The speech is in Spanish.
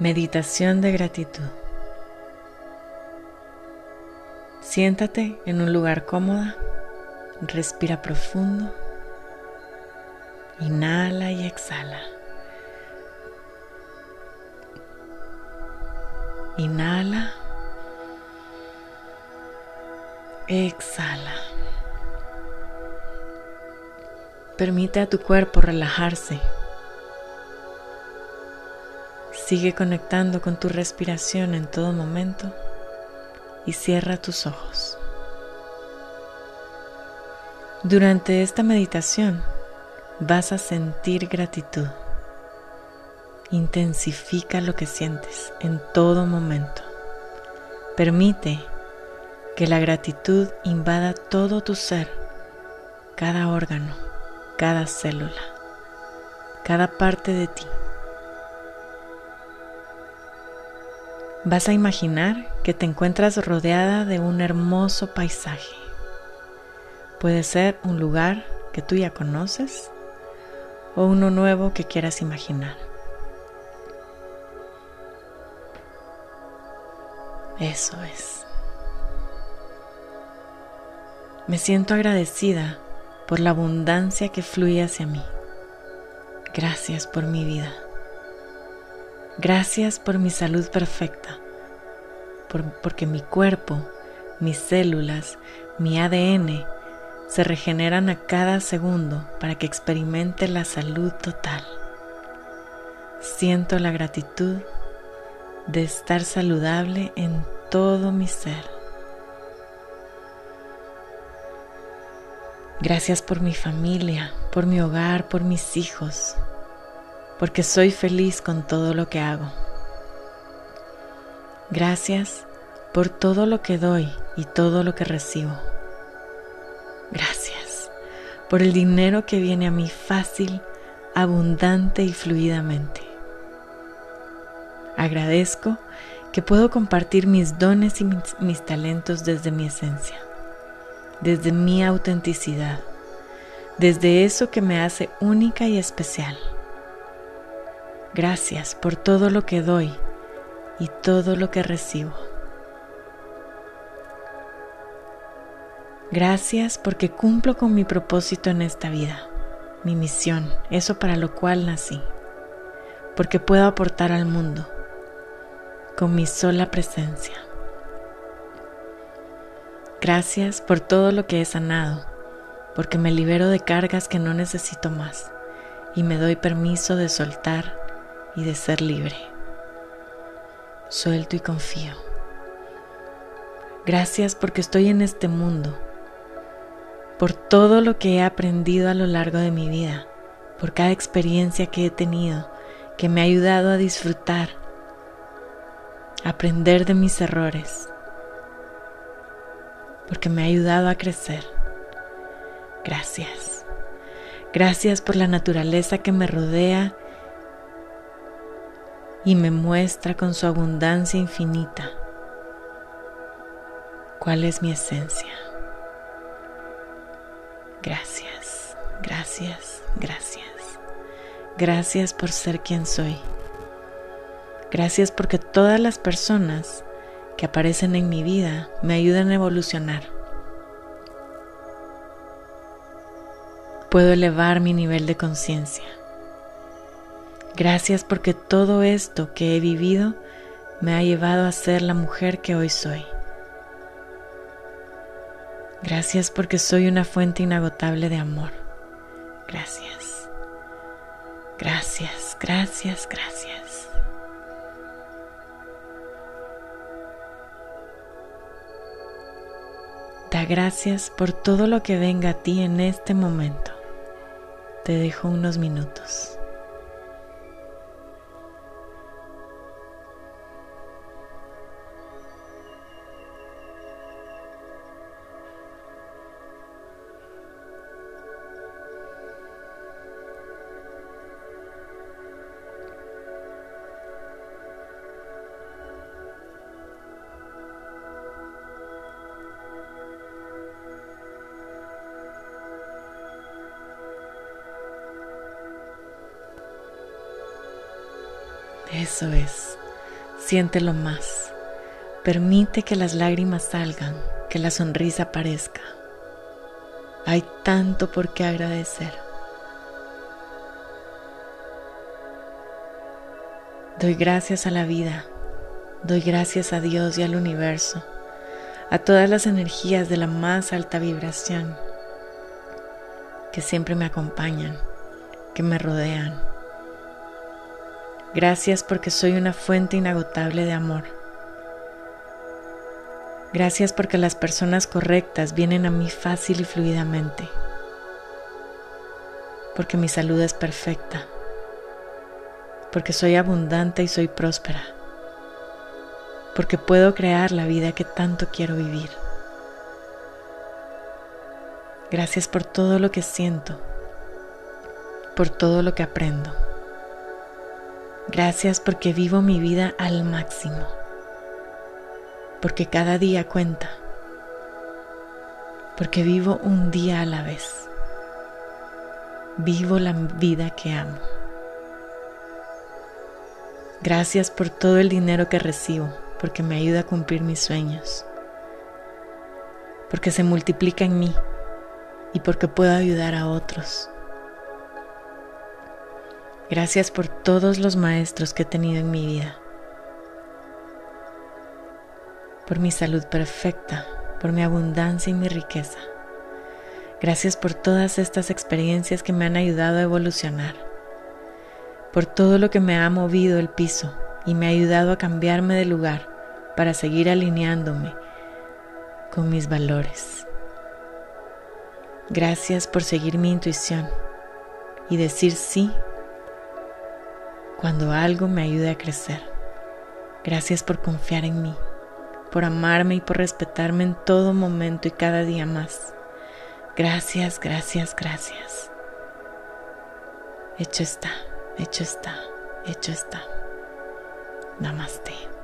Meditación de gratitud. Siéntate en un lugar cómodo, respira profundo, inhala y exhala. Inhala, exhala. Permite a tu cuerpo relajarse Sigue conectando con tu respiración en todo momento y cierra tus ojos. Durante esta meditación vas a sentir gratitud. Intensifica lo que sientes en todo momento. Permite que la gratitud invada todo tu ser, cada órgano, cada célula, cada parte de ti. Vas a imaginar que te encuentras rodeada de un hermoso paisaje. Puede ser un lugar que tú ya conoces o uno nuevo que quieras imaginar. Eso es. Me siento agradecida por la abundancia que fluye hacia mí. Gracias por mi vida. Gracias por mi salud perfecta, porque mi cuerpo, mis células, mi ADN se regeneran a cada segundo para que experimente la salud total. Siento la gratitud de estar saludable en todo mi ser. Gracias por mi familia, por mi hogar, por mis hijos, porque soy feliz con todo lo que hago. Gracias por todo lo que doy y todo lo que recibo. Gracias por el dinero que viene a mí fácil, abundante y fluidamente. Agradezco que puedo compartir mis dones y mis, talentos desde mi esencia, desde mi autenticidad, desde eso que me hace única y especial. Gracias por todo lo que doy y todo lo que recibo. Gracias porque cumplo con mi propósito en esta vida, mi misión, eso para lo cual nací, porque puedo aportar al mundo con mi sola presencia. Gracias por todo lo que he sanado, porque me libero de cargas que no necesito más y me doy permiso de soltar y de ser libre. Suelto y confío. Gracias porque estoy en este mundo, por todo lo que he aprendido a lo largo de mi vida, por cada experiencia que he tenido que me ha ayudado a disfrutar, aprender de mis errores, porque me ha ayudado a crecer. Gracias. Gracias por la naturaleza que me rodea y me muestra con su abundancia infinita cuál es mi esencia. Gracias, gracias, gracias. Gracias por ser quien soy. Gracias porque todas las personas que aparecen en mi vida me ayudan a evolucionar. Puedo elevar mi nivel de conciencia. Gracias porque todo esto que he vivido me ha llevado a ser la mujer que hoy soy. Gracias porque soy una fuente inagotable de amor. Gracias. Gracias, gracias, gracias. Da gracias por todo lo que venga a ti en este momento. Te dejo unos minutos. Eso es. Siéntelo más. Permite que las lágrimas salgan, que la sonrisa aparezca. Hay tanto por qué agradecer. Doy gracias a la vida, doy gracias a Dios y al universo, a todas las energías de la más alta vibración que siempre me acompañan, que me rodean. Gracias porque soy una fuente inagotable de amor. Gracias porque las personas correctas vienen a mí fácil y fluidamente. Porque mi salud es perfecta. Porque soy abundante y soy próspera. Porque puedo crear la vida que tanto quiero vivir. Gracias por todo lo que siento, por todo lo que aprendo. Gracias porque vivo mi vida al máximo, porque cada día cuenta, porque vivo un día a la vez. Vivo la vida que amo. Gracias por todo el dinero que recibo, porque me ayuda a cumplir mis sueños, porque se multiplica en mí y porque puedo ayudar a otros. Gracias por todos los maestros que he tenido en mi vida, por mi salud perfecta, por mi abundancia y mi riqueza. Gracias por todas estas experiencias que me han ayudado a evolucionar, por todo lo que me ha movido el piso y me ha ayudado a cambiarme de lugar para seguir alineándome con mis valores. Gracias por seguir mi intuición y decir sí cuando algo me ayude a crecer. Gracias por confiar en mí, por amarme y por respetarme en todo momento y cada día más. Gracias, gracias, gracias. Hecho está, hecho está, hecho está. Namaste.